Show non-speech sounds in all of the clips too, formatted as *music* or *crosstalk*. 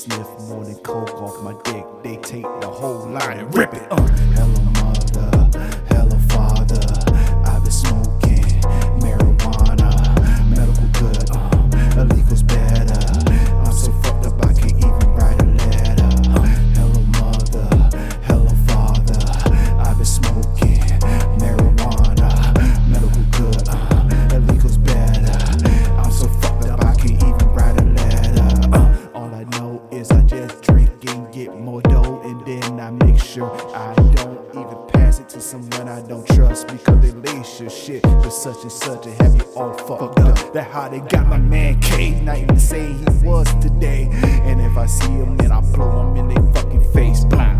Sniff more than coke off my dick. They take the whole line rip it. Uh. Hello, just drink and get more dough, and then I make sure I don't even pass it to someone I don't trust because they lace your shit with such and such and have you all fucked up. That how they got my man K, not even saying he was today. And if I see him, then I blow him in their fucking face. Blah.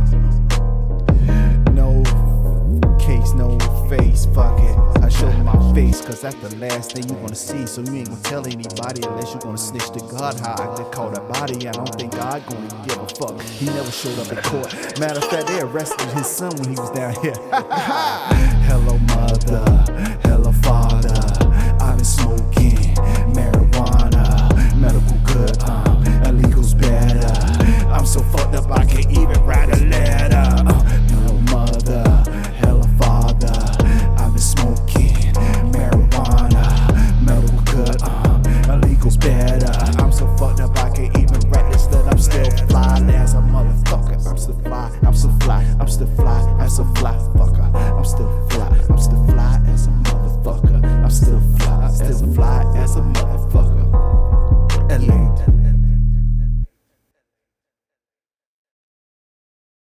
Face, cause that's the last thing you gonna see. So you ain't gonna tell anybody unless you gonna snitch to God how I just caught a body. I don't think God gonna give a fuck. He never showed up in court. Matter of fact, they arrested his son when he was down here. *laughs* Hello, still.